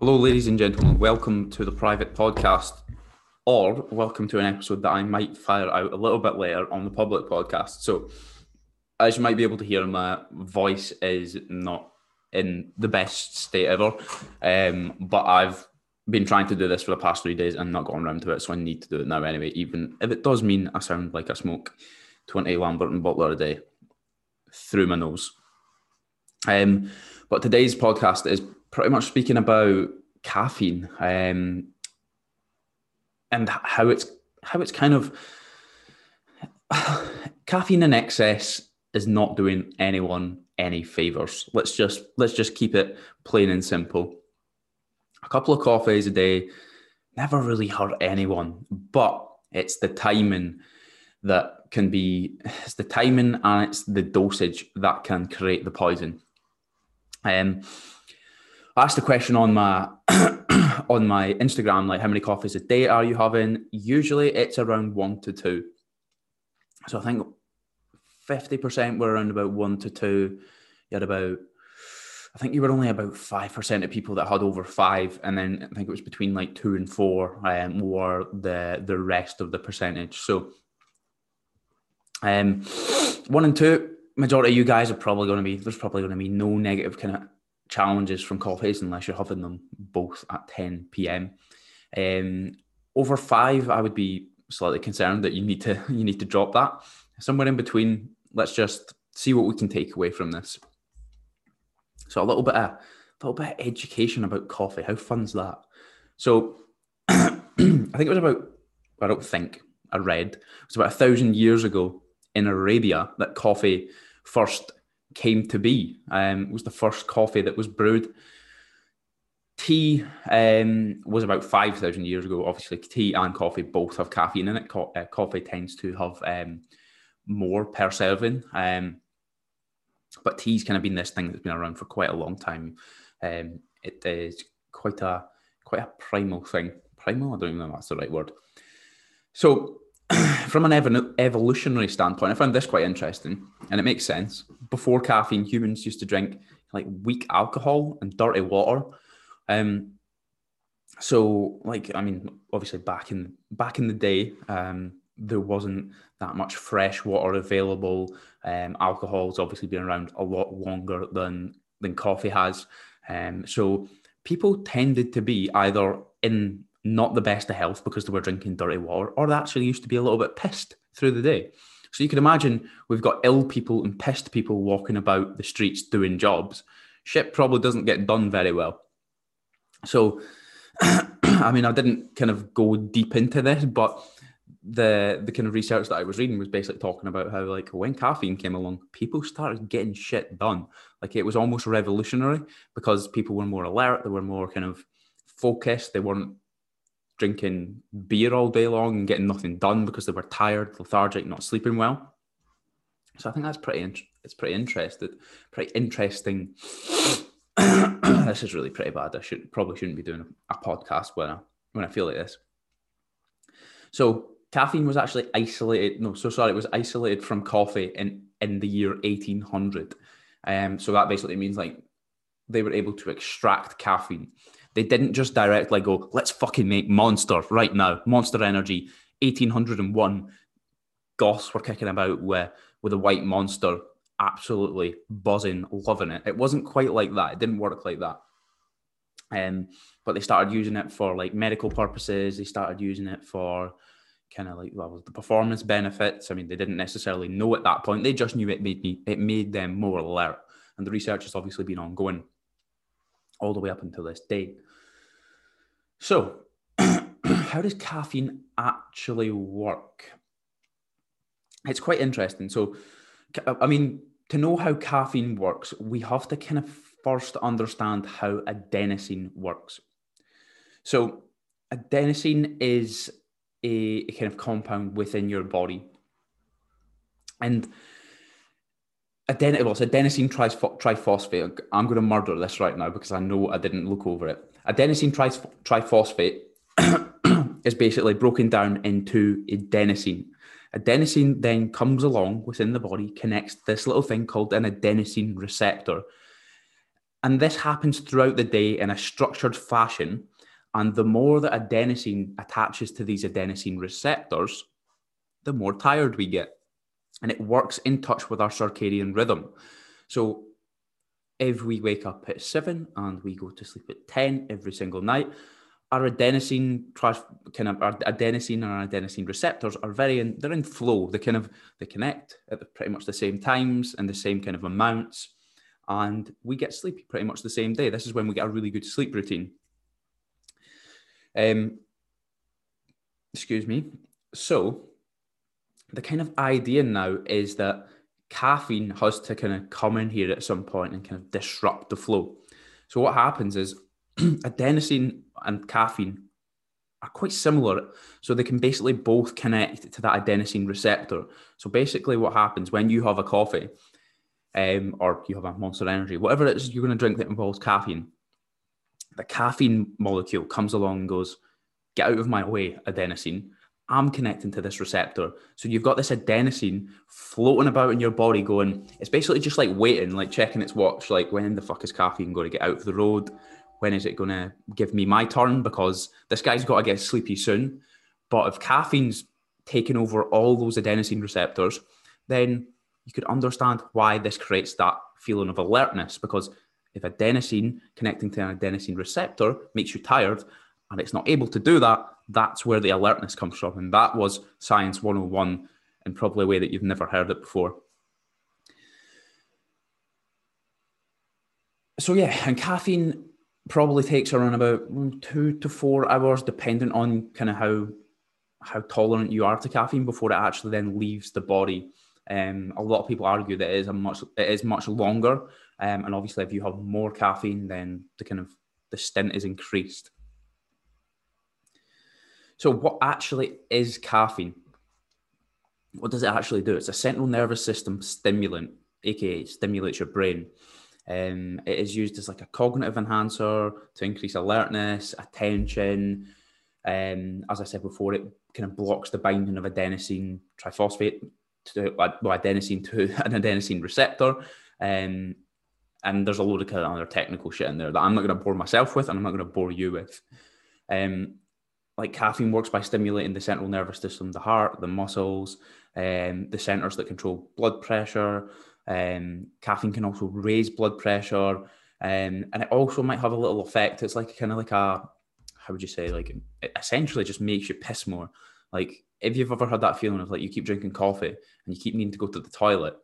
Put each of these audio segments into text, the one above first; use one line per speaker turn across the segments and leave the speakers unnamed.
Hello, ladies and gentlemen. Welcome to the private podcast, or welcome to an episode that I might fire out a little bit later on the public podcast. So, as you might be able to hear, my voice is not in the best state ever, um, but I've been trying to do this for the past three days and not gotten around to it, so I need to do it now anyway, even if it does mean I sound like I smoke 20 Lambert and Butler a day through my nose. Um, but today's podcast is pretty much speaking about caffeine um, and how it's how it's kind of caffeine in excess is not doing anyone any favors. Let's just let's just keep it plain and simple. A couple of coffees a day never really hurt anyone, but it's the timing that can be it's the timing and it's the dosage that can create the poison. Um, I asked a question on my on my Instagram, like how many coffees a day are you having? Usually it's around one to two. So I think 50% were around about one to two. You had about, I think you were only about 5% of people that had over five. And then I think it was between like two and four um, were the, the rest of the percentage. So um, one and two, majority of you guys are probably going to be, there's probably going to be no negative kind of challenges from coffees unless you're having them both at 10 p.m. Um, over five, I would be slightly concerned that you need to you need to drop that. Somewhere in between, let's just see what we can take away from this. So a little bit of a little bit of education about coffee. How fun's that? So I think it was about I don't think I read it was about a thousand years ago in Arabia that coffee first came to be. Um, it was the first coffee that was brewed. Tea um, was about 5,000 years ago. Obviously, tea and coffee both have caffeine in it. Co- uh, coffee tends to have um, more per serving. Um, but tea's kind of been this thing that's been around for quite a long time. Um, it is quite a quite a primal thing. Primal? I don't even know if that's the right word. So from an ev- evolutionary standpoint, I found this quite interesting, and it makes sense. Before caffeine, humans used to drink like weak alcohol and dirty water. Um, so, like, I mean, obviously, back in back in the day, um, there wasn't that much fresh water available. Um, alcohol's obviously been around a lot longer than than coffee has. Um, so people tended to be either in not the best of health because they were drinking dirty water, or they actually used to be a little bit pissed through the day. So you can imagine we've got ill people and pissed people walking about the streets doing jobs. Shit probably doesn't get done very well. So, I mean, I didn't kind of go deep into this, but the the kind of research that I was reading was basically talking about how like when caffeine came along, people started getting shit done. Like it was almost revolutionary because people were more alert, they were more kind of focused, they weren't drinking beer all day long and getting nothing done because they were tired, lethargic, not sleeping well. So I think that's pretty. In- it's pretty interesting. Pretty interesting. this is really pretty bad. I should probably shouldn't be doing a, a podcast when I when I feel like this. So caffeine was actually isolated. No, so sorry, it was isolated from coffee in in the year eighteen hundred. Um, so that basically means like they were able to extract caffeine they didn't just directly go, let's fucking make Monster right now. Monster Energy, 1801. Goss were kicking about with, with a white monster, absolutely buzzing, loving it. It wasn't quite like that. It didn't work like that. Um, but they started using it for like medical purposes. They started using it for kind of like well the performance benefits. I mean, they didn't necessarily know at that point. They just knew it made me it made them more alert. And the research has obviously been ongoing all the way up until this date. So, how does caffeine actually work? It's quite interesting. So, I mean, to know how caffeine works, we have to kind of first understand how adenosine works. So, adenosine is a, a kind of compound within your body. And aden- well, adenosine triphosphate. I'm going to murder this right now because I know I didn't look over it. Adenosine triphosphate is basically broken down into adenosine. Adenosine then comes along within the body, connects this little thing called an adenosine receptor. And this happens throughout the day in a structured fashion. And the more that adenosine attaches to these adenosine receptors, the more tired we get. And it works in touch with our circadian rhythm. So if we wake up at seven and we go to sleep at 10 every single night, our adenosine kind of our adenosine and our adenosine receptors are very in they're in flow. They kind of they connect at the, pretty much the same times and the same kind of amounts. And we get sleepy pretty much the same day. This is when we get a really good sleep routine. Um, excuse me. So the kind of idea now is that caffeine has to kind of come in here at some point and kind of disrupt the flow. So what happens is adenosine and caffeine are quite similar. So they can basically both connect to that adenosine receptor. So basically, what happens when you have a coffee um, or you have a Monster Energy, whatever it is you're going to drink that involves caffeine, the caffeine molecule comes along and goes, Get out of my way, adenosine. I'm connecting to this receptor. So you've got this adenosine floating about in your body going, it's basically just like waiting, like checking its watch, like when the fuck is caffeine going to get out of the road? When is it going to give me my turn? Because this guy's got to get sleepy soon. But if caffeine's taking over all those adenosine receptors, then you could understand why this creates that feeling of alertness. Because if adenosine connecting to an adenosine receptor makes you tired and it's not able to do that, that's where the alertness comes from. And that was Science 101 in probably a way that you've never heard it before. So, yeah, and caffeine probably takes around about two to four hours, depending on kind of how how tolerant you are to caffeine before it actually then leaves the body. Um, a lot of people argue that it is a much it is much longer, um, and obviously if you have more caffeine, then the kind of the stint is increased. So, what actually is caffeine? What does it actually do? It's a central nervous system stimulant, aka stimulates your brain. Um, it is used as like a cognitive enhancer to increase alertness, attention. Um, as I said before, it kind of blocks the binding of adenosine triphosphate to well, adenosine to an adenosine receptor. Um, and there's a load of kind of other technical shit in there that I'm not going to bore myself with, and I'm not going to bore you with. Um, like caffeine works by stimulating the central nervous system, the heart, the muscles, um, the centers that control blood pressure, um, caffeine can also raise blood pressure, um, and it also might have a little effect. It's like kind of like a how would you say like it essentially just makes you piss more. Like if you've ever had that feeling of like you keep drinking coffee and you keep needing to go to the toilet,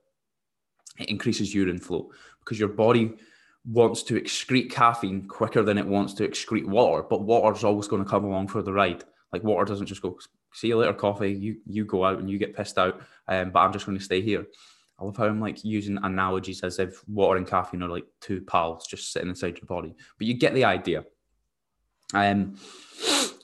it increases urine flow because your body wants to excrete caffeine quicker than it wants to excrete water, but water's always going to come along for the ride. Like water doesn't just go, see you later, coffee. You you go out and you get pissed out, um, but I'm just going to stay here. I love how I'm like using analogies as if water and caffeine are like two pals just sitting inside your body. But you get the idea. Um,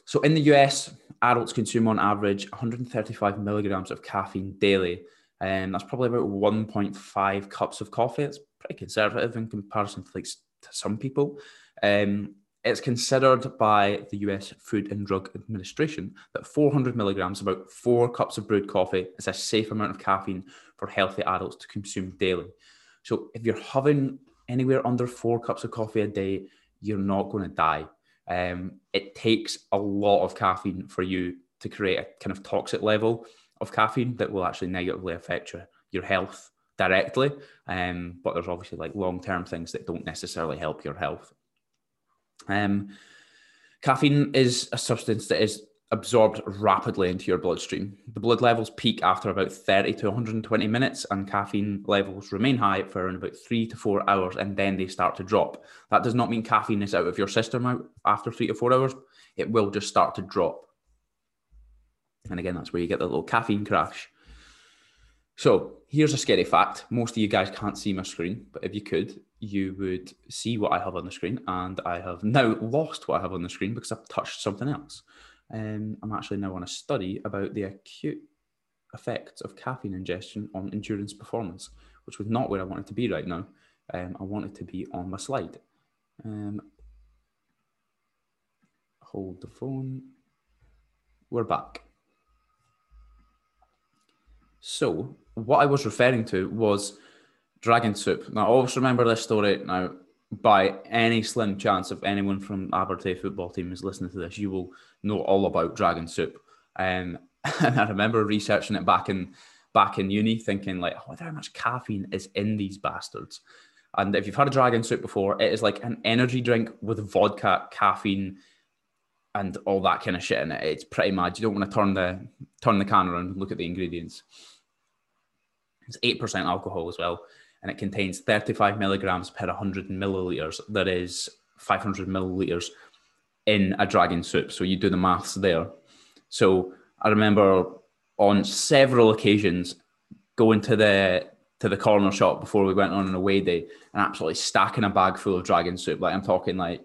so in the US, adults consume on average 135 milligrams of caffeine daily. And um, that's probably about 1.5 cups of coffee. It's pretty conservative in comparison to like to some people. Um, it's considered by the US Food and Drug Administration that 400 milligrams, about four cups of brewed coffee, is a safe amount of caffeine for healthy adults to consume daily. So if you're having anywhere under four cups of coffee a day, you're not going to die. Um, it takes a lot of caffeine for you to create a kind of toxic level of caffeine that will actually negatively affect your, your health directly. Um, but there's obviously like long term things that don't necessarily help your health. Um, caffeine is a substance that is absorbed rapidly into your bloodstream. The blood levels peak after about 30 to 120 minutes, and caffeine levels remain high for around about three to four hours, and then they start to drop. That does not mean caffeine is out of your system after three to four hours. It will just start to drop. And again, that's where you get the little caffeine crash. So here's a scary fact. Most of you guys can't see my screen, but if you could, you would see what I have on the screen. And I have now lost what I have on the screen because I've touched something else. Um, I'm actually now on a study about the acute effects of caffeine ingestion on endurance performance, which was not where I wanted to be right now. Um, I wanted to be on my slide. Um, hold the phone. We're back. So, what I was referring to was Dragon Soop. Now, I always remember this story. Now, by any slim chance if anyone from Abertay football team is listening to this, you will know all about Dragon Soop. Um, and I remember researching it back in back in uni, thinking like, oh, how much caffeine is in these bastards? And if you've had a Dragon Soop before, it is like an energy drink with vodka, caffeine, and all that kind of shit in it. It's pretty mad. You don't want to turn the turn the can around and look at the ingredients. It's eight percent alcohol as well, and it contains thirty-five milligrams per hundred milliliters. That is five hundred milliliters in a Dragon Soop. So you do the maths there. So I remember on several occasions going to the to the corner shop before we went on an away day and absolutely stacking a bag full of Dragon Soop. Like I'm talking like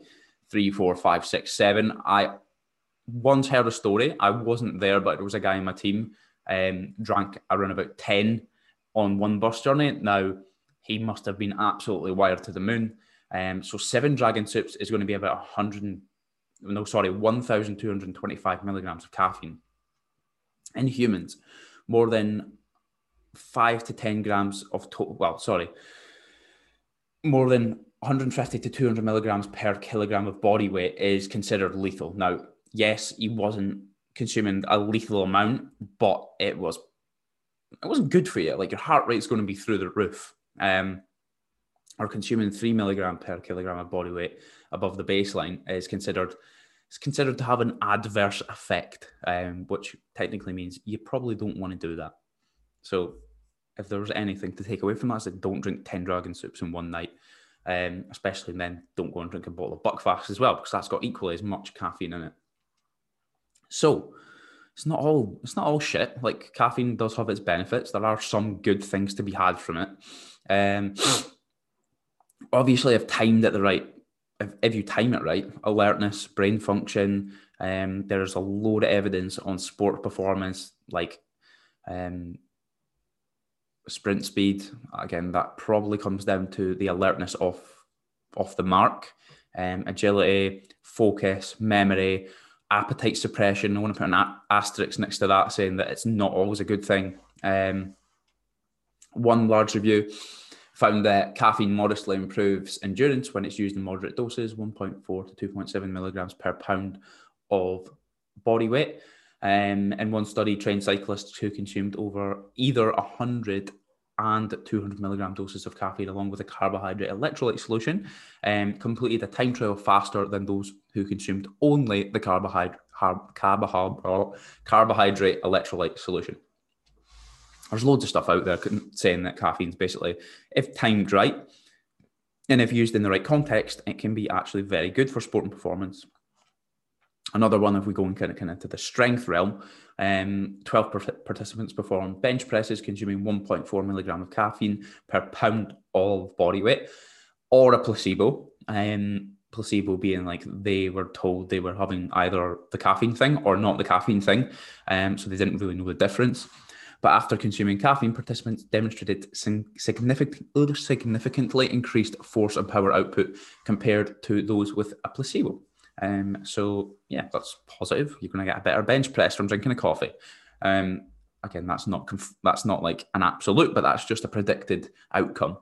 three, four, five, six, seven. I once heard a story. I wasn't there, but there was a guy in my team um, drank around about 10 on one bus journey. Now, he must have been absolutely wired to the moon. Um, so seven Dragon Soops is going to be about 100, no, sorry, 1,225 milligrams of caffeine in humans. More than five to 10 grams of total, well, sorry, more than 150 to 200 milligrams per kilogram of body weight is considered lethal. Now, yes, he wasn't consuming a lethal amount, but it was it wasn't good for you. Like your heart rate's going to be through the roof. Um, or consuming three milligram per kilogram of body weight above the baseline is considered is considered to have an adverse effect, um, which technically means you probably don't want to do that. So, if there was anything to take away from that, is that don't drink ten Dragon Soops in one night um, especially then don't go and drink a bottle of Buckfast as well because that's got equally as much caffeine in it. So it's not all it's not all shit. Like caffeine does have its benefits. There are some good things to be had from it. Um, obviously, I've timed it the right. If, if you time it right, alertness, brain function. Um, there's a load of evidence on sport performance, like um, sprint speed. Again, that probably comes down to the alertness off off the mark, um, agility, focus, memory, appetite suppression. I want to put an asterisk next to that, saying that it's not always a good thing. Um, one large review found that caffeine modestly improves endurance when it's used in moderate doses, 1.4 to 2.7 milligrams per pound of body weight. Um, in one study, trained cyclists who consumed over either 100 and 200 milligram doses of caffeine along with a carbohydrate electrolyte solution um, completed a time trial faster than those who consumed only the carbohydrate, carbohydrate, carbohydrate electrolyte solution. There's loads of stuff out there saying that caffeine's basically, if timed right, and if used in the right context, it can be actually very good for sport and performance. Another one, if we go and kind of, kind of to the strength realm, um, 12 participants performed bench presses consuming 1.4 milligram of caffeine per pound of body weight, or a placebo. Um, placebo being like they were told they were having either the caffeine thing or not the caffeine thing, um, so they didn't really know the difference. But after consuming caffeine, participants demonstrated significant, significantly increased force and power output compared to those with a placebo. Um, so yeah, that's positive. You're going to get a better bench press from drinking a coffee. Um, again, that's not conf- that's not like an absolute, but that's just a predicted outcome.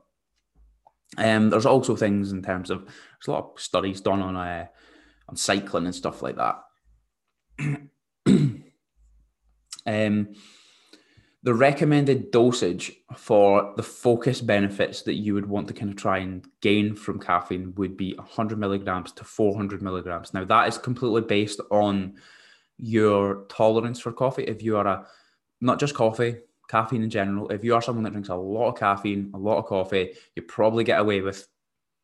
Um, there's also things in terms of there's a lot of studies done on uh, on cycling and stuff like that. um, the recommended dosage for the focus benefits that you would want to kind of try and gain from caffeine would be 100 milligrams to 400 milligrams. Now, that is completely based on your tolerance for coffee. If you are a not just coffee, caffeine in general, if you are someone that drinks a lot of caffeine, a lot of coffee, you probably get away with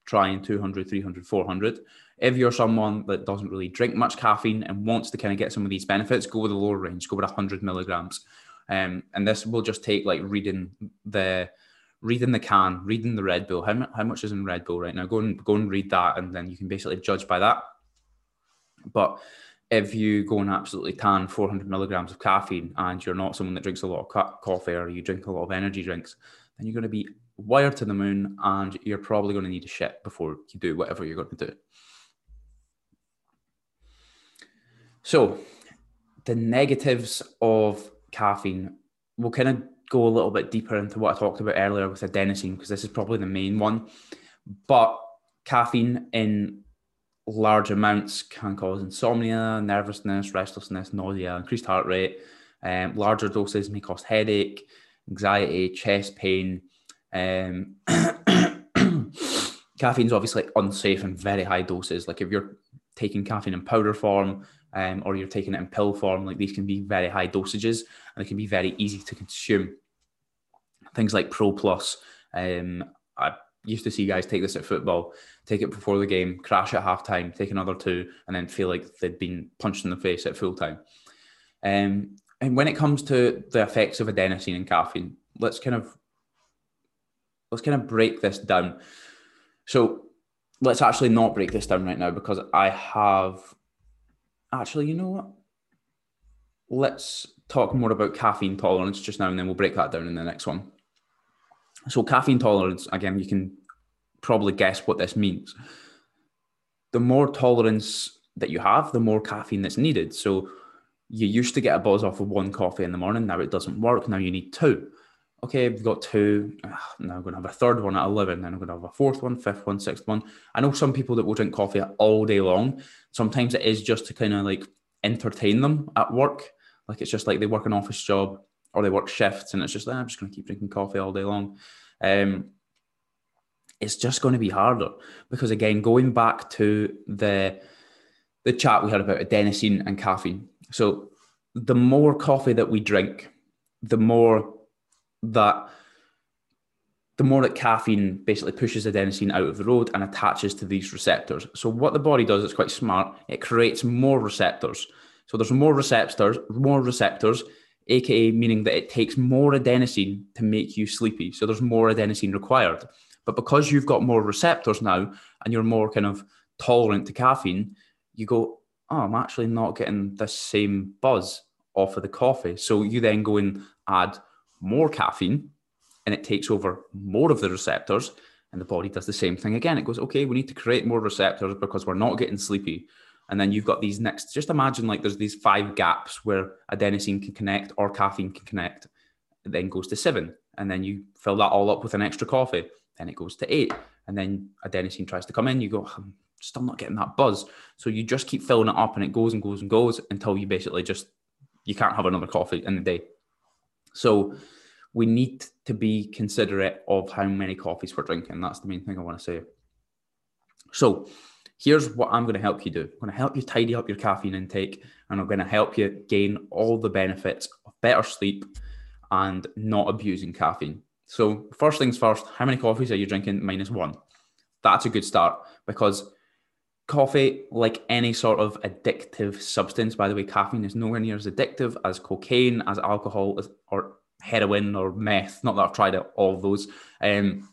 trying 200, 300, 400. If you're someone that doesn't really drink much caffeine and wants to kind of get some of these benefits, go with the lower range, go with 100 milligrams. Um, and this will just take like reading the reading the can, reading the Red Bull. How, how much is in Red Bull right now? Go and go and read that, and then you can basically judge by that. But if you go and absolutely tan 400 milligrams of caffeine and you're not someone that drinks a lot of co- coffee or you drink a lot of energy drinks, then you're going to be wired to the moon and you're probably going to need a shit before you do whatever you're going to do. So, the negatives of caffeine, we'll kind of go a little bit deeper into what I talked about earlier with adenosine, because this is probably the main one. But caffeine in large amounts can cause insomnia, nervousness, restlessness, nausea, increased heart rate. Um, larger doses may cause headache, anxiety, chest pain. Um, caffeine is obviously unsafe in very high doses. Like if you're taking caffeine in powder form um, or you're taking it in pill form, like these can be very high dosages and they can be very easy to consume. Things like Pro Plus. Um, I used to see guys take this at football, take it before the game, crash at halftime, take another two, and then feel like they'd been punched in the face at full time. Um, and when it comes to the effects of adenosine and caffeine, let's kind of let's kind of break this down. So let's actually not break this down right now because I have actually, you know what? Let's talk more about caffeine tolerance just now, and then we'll break that down in the next one. So, caffeine tolerance, again, you can probably guess what this means. The more tolerance that you have, the more caffeine that's needed. So, you used to get a buzz off of one coffee in the morning. Now it doesn't work. Now you need two. Okay, we've got two. Now I'm going to have a third one at 11. Then I'm going to have a fourth one, fifth one, sixth one. I know some people that will drink coffee all day long. Sometimes it is just to kind of like entertain them at work. Like it's just like they work an office job or they work shifts and it's just like, I'm just going to keep drinking coffee all day long. Um, it's just going to be harder because again, going back to the the chat we had about adenosine and caffeine, so the more coffee that we drink, the more that the more that caffeine basically pushes adenosine out of the road and attaches to these receptors. So what the body does is quite smart. It creates more receptors. So there's more receptors, more receptors, aka meaning that it takes more adenosine to make you sleepy. So there's more adenosine required. But because you've got more receptors now and you're more kind of tolerant to caffeine, you go, oh, I'm actually not getting the same buzz off of the coffee. So you then go and add more caffeine and it takes over more of the receptors and the body does the same thing again. It goes, okay, we need to create more receptors because we're not getting sleepy. And then you've got these next, just imagine like there's these five gaps where adenosine can connect or caffeine can connect. It then goes to seven. And then you fill that all up with an extra coffee. Then it goes to eight. And then adenosine tries to come in. You go, I'm still not getting that buzz. So you just keep filling it up and it goes and goes and goes until you basically just you can't have another coffee in the day. So we need to be considerate of how many coffees we're drinking. That's the main thing I want to say. So here's what I'm going to help you do. I'm going to help you tidy up your caffeine intake and I'm going to help you gain all the benefits of better sleep and not abusing caffeine. So first things first, how many coffees are you drinking? Minus one. That's a good start because coffee, like any sort of addictive substance, by the way, caffeine is nowhere near as addictive as cocaine, as alcohol, as, or heroin or meth. Not that I've tried all of those. Um,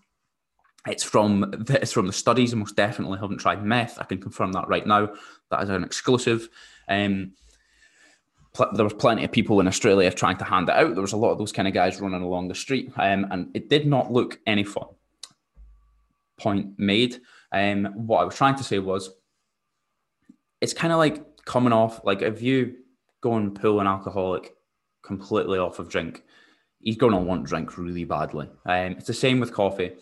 it's from the, it's from the studies. I most definitely haven't tried meth. I can confirm that right now. That is an exclusive. Um, pl- there was plenty of people in Australia trying to hand it out. There was a lot of those kind of guys running along the street, um, and it did not look any fun. Point made. Um, what I was trying to say was it's kind of like coming off like if you go and pull an alcoholic completely off of drink, he's going to want drink really badly. Um, it's the same with coffee.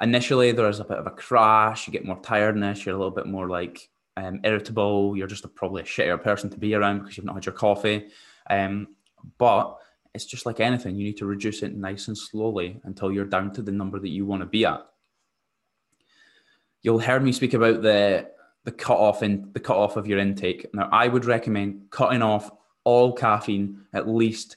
Initially, there's a bit of a crash. You get more tiredness. You're a little bit more like um, irritable. You're just a, probably a shittier person to be around because you've not had your coffee. Um, but it's just like anything. You need to reduce it nice and slowly until you're down to the number that you want to be at. You'll hear me speak about the the cut off in the cut off of your intake. Now, I would recommend cutting off all caffeine at least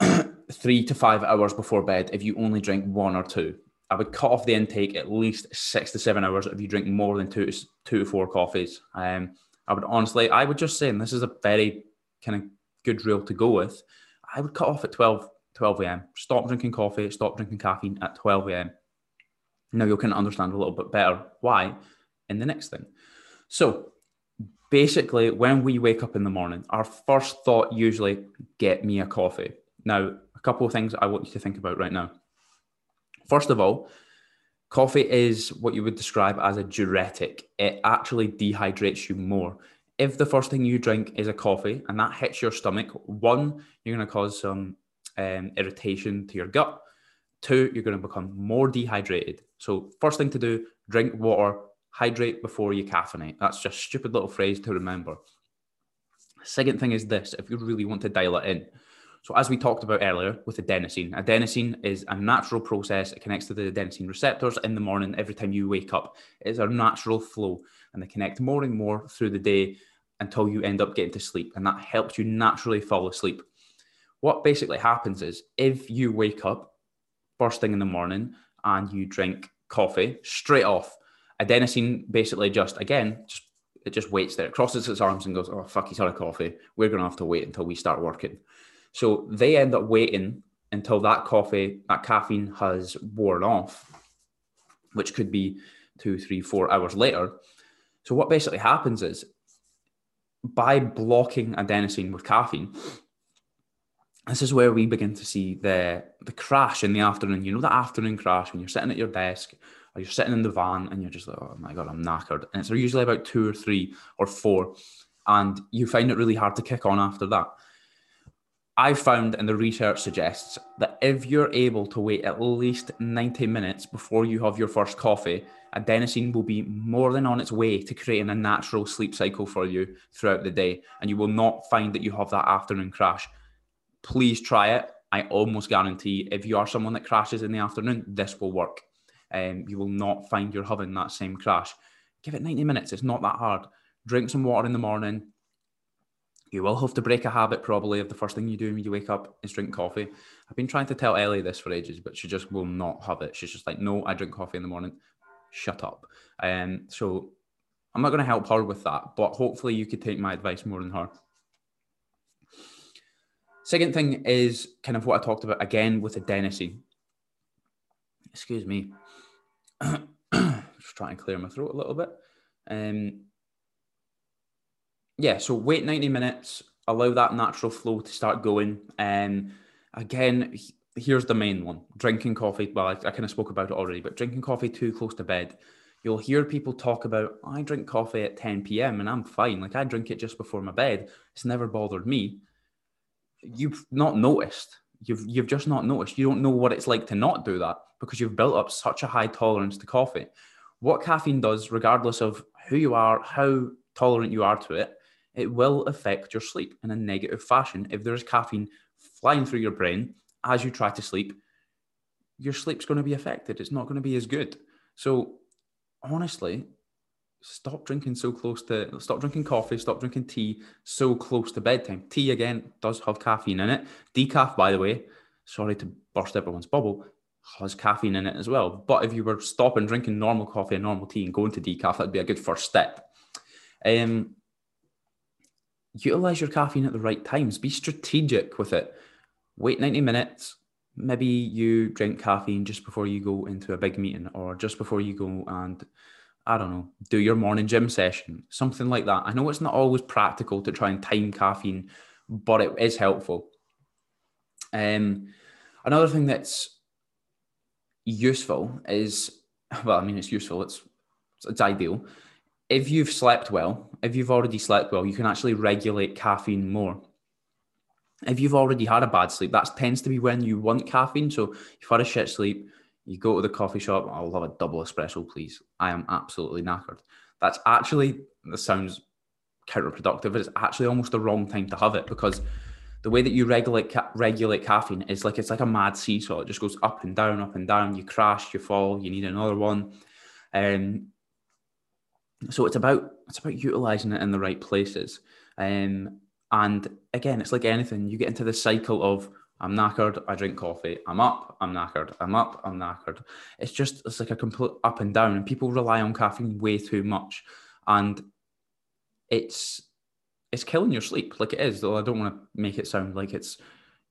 three to five hours before bed if you only drink one or two. I would cut off the intake at least six to seven hours if you drink more than two to, two to four coffees. Um, I would honestly, I would just say, and this is a very kind of good rule to go with, I would cut off at 12, 12 a.m. Stop drinking coffee, stop drinking caffeine at 12 a.m. Now you can understand a little bit better why in the next thing. So basically, when we wake up in the morning, our first thought usually get me a coffee. Now, a couple of things I want you to think about right now. First of all, coffee is what you would describe as a diuretic. It actually dehydrates you more. If the first thing you drink is a coffee and that hits your stomach, one, you're going to cause some um, irritation to your gut. Two, you're going to become more dehydrated. So, first thing to do, drink water, hydrate before you caffeinate. That's just a stupid little phrase to remember. Second thing is this if you really want to dial it in. So, as we talked about earlier with adenosine, adenosine is a natural process. It connects to the adenosine receptors in the morning every time you wake up. It's a natural flow, and they connect more and more through the day until you end up getting to sleep. And that helps you naturally fall asleep. What basically happens is if you wake up first thing in the morning and you drink coffee straight off, adenosine basically just, again, just it just waits there, it crosses its arms and goes, oh, fuck, he's had a coffee. We're going to have to wait until we start working. So they end up waiting until that coffee, that caffeine has worn off, which could be two, three, four hours later. So what basically happens is by blocking adenosine with caffeine, this is where we begin to see the the crash in the afternoon. You know, the afternoon crash when you're sitting at your desk you're sitting in the van and you're just like, oh my God, I'm knackered. And it's usually about two or three or four. And you find it really hard to kick on after that. I found, and the research suggests, that if you're able to wait at least 90 minutes before you have your first coffee, adenosine will be more than on its way to creating a natural sleep cycle for you throughout the day. And you will not find that you have that afternoon crash. Please try it. I almost guarantee if you are someone that crashes in the afternoon, this will work. Um, you will not find you're having that same crash. Give it 90 minutes. It's not that hard. Drink some water in the morning you will have to break a habit probably of the first thing you do when you wake up is drink coffee. I've been trying to tell Ellie this for ages, but she just will not have it. She's just like, no, I drink coffee in the morning. Shut up. Um, so I'm not going to help her with that, but hopefully you could take my advice more than her. Second thing is kind of what I talked about again with adenosine. Excuse me. just trying to clear my throat a little bit. Um, yeah, so wait 90 minutes, allow that natural flow to start going. And um, again, here's the main one drinking coffee. Well, I, I kind of spoke about it already, but drinking coffee too close to bed. You'll hear people talk about, I drink coffee at 10 p.m. and I'm fine. Like I drink it just before my bed. It's never bothered me. You've not noticed. You've you've just not noticed. You don't know what it's like to not do that because you've built up such a high tolerance to coffee. What caffeine does, regardless of who you are, how tolerant you are to it, it will affect your sleep in a negative fashion. If there's caffeine flying through your brain as you try to sleep, your sleep's going to be affected. It's not going to be as good. So, honestly, stop drinking so close to stop drinking coffee, stop drinking tea so close to bedtime. Tea again does have caffeine in it. Decaf, by the way, sorry to burst everyone's bubble, has caffeine in it as well. But if you were stopping drinking normal coffee and normal tea and going to decaf, that'd be a good first step. Um, utilize your caffeine at the right times. Be strategic with it. Wait 90 minutes. Maybe you drink caffeine just before you go into a big meeting or just before you go and, I don't know, do your morning gym session, something like that. I know it's not always practical to try and time caffeine, but it is helpful. Um, another thing that's useful is, well, I mean, it's useful, it's, it's ideal if you've slept well, if you've already slept well, you can actually regulate caffeine more. If you've already had a bad sleep, that tends to be when you want caffeine. So you've had a shit sleep, you go to the coffee shop, I'll have a double espresso, please. I am absolutely knackered. That's actually, this sounds counterproductive, but it's actually almost the wrong time to have it because the way that you regulate ca- regulate caffeine is like it's like a mad seesaw. It just goes up and down, up and down. You crash, you fall, you need another one. Um, so it's about it's about utilizing it in the right places. Um, and again, it's like anything. You get into the cycle of I'm knackered, I drink coffee. I'm up, I'm knackered. I'm up, I'm knackered. It's just it's like a complete up and down, and people rely on caffeine way too much, and it's it's killing your sleep. Like it is. Though I don't want to make it sound like it's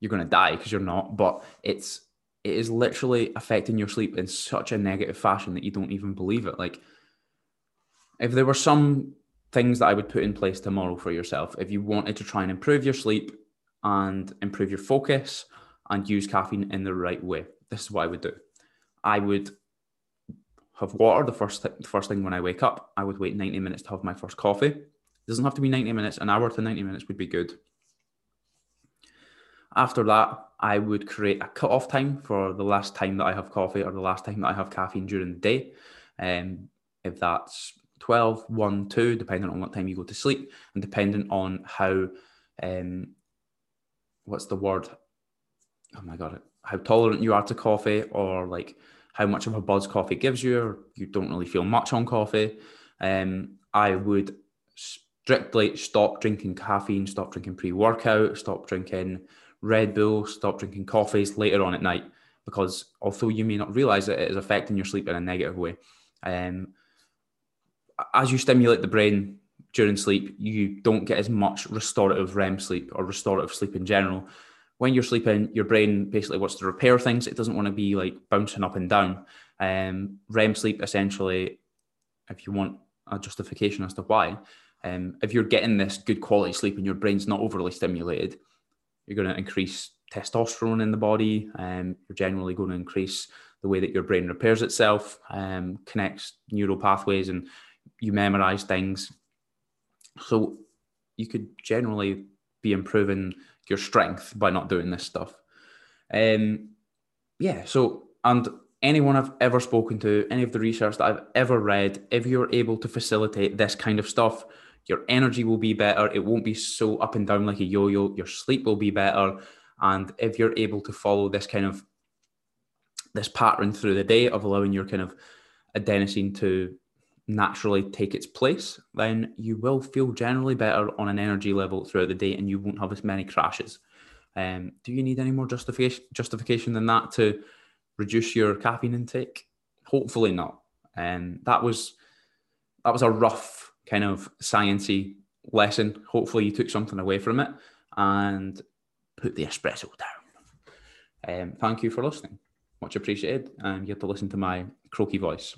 you're going to die because you're not, but it's it is literally affecting your sleep in such a negative fashion that you don't even believe it. Like if there were some things that I would put in place tomorrow for yourself, if you wanted to try and improve your sleep and improve your focus and use caffeine in the right way, this is what I would do. I would have water the first th- first thing when I wake up. I would wait 90 minutes to have my first coffee. It doesn't have to be 90 minutes, an hour to 90 minutes would be good. After that, I would create a cut-off time for the last time that I have coffee or the last time that I have caffeine during the day. Um, if that's 12, 1, 2, depending on what time you go to sleep, and depending on how, um, what's the word? Oh my God, how tolerant you are to coffee, or like how much of a buzz coffee gives you, or you don't really feel much on coffee. Um, I would strictly stop drinking caffeine, stop drinking pre workout, stop drinking Red Bull, stop drinking coffees later on at night because although you may not realize it, it is affecting your sleep in a negative way. Um, as you stimulate the brain during sleep, you don't get as much restorative REM sleep or restorative sleep in general. When you're sleeping, your brain basically wants to repair things. It doesn't want to be like bouncing up and down. Um, REM sleep essentially, if you want a justification as to why, um, if you're getting this good quality sleep and your brain's not overly stimulated, you're going to increase testosterone in the body. Um, you're generally going to increase the way that your brain repairs itself, um, connects neural pathways, and you memorize things. So you could generally be improving your strength by not doing this stuff. Um, yeah. So and anyone I've ever spoken to, any of the research that I've ever read, if you're able to facilitate this kind of stuff, your energy will be better. It won't be so up and down like a yo yo. Your sleep will be better. And if you're able to follow this kind of this pattern through the day of allowing your kind of adenosine to naturally take its place, then you will feel generally better on an energy level throughout the day and you won't have as many crashes. Um, do you need any more justification justification than that to reduce your caffeine intake? Hopefully not. And um, that was that was a rough kind of sciency lesson. Hopefully you took something away from it and put the espresso down. Um, thank you for listening. Much appreciated. And you get to listen to my croaky voice.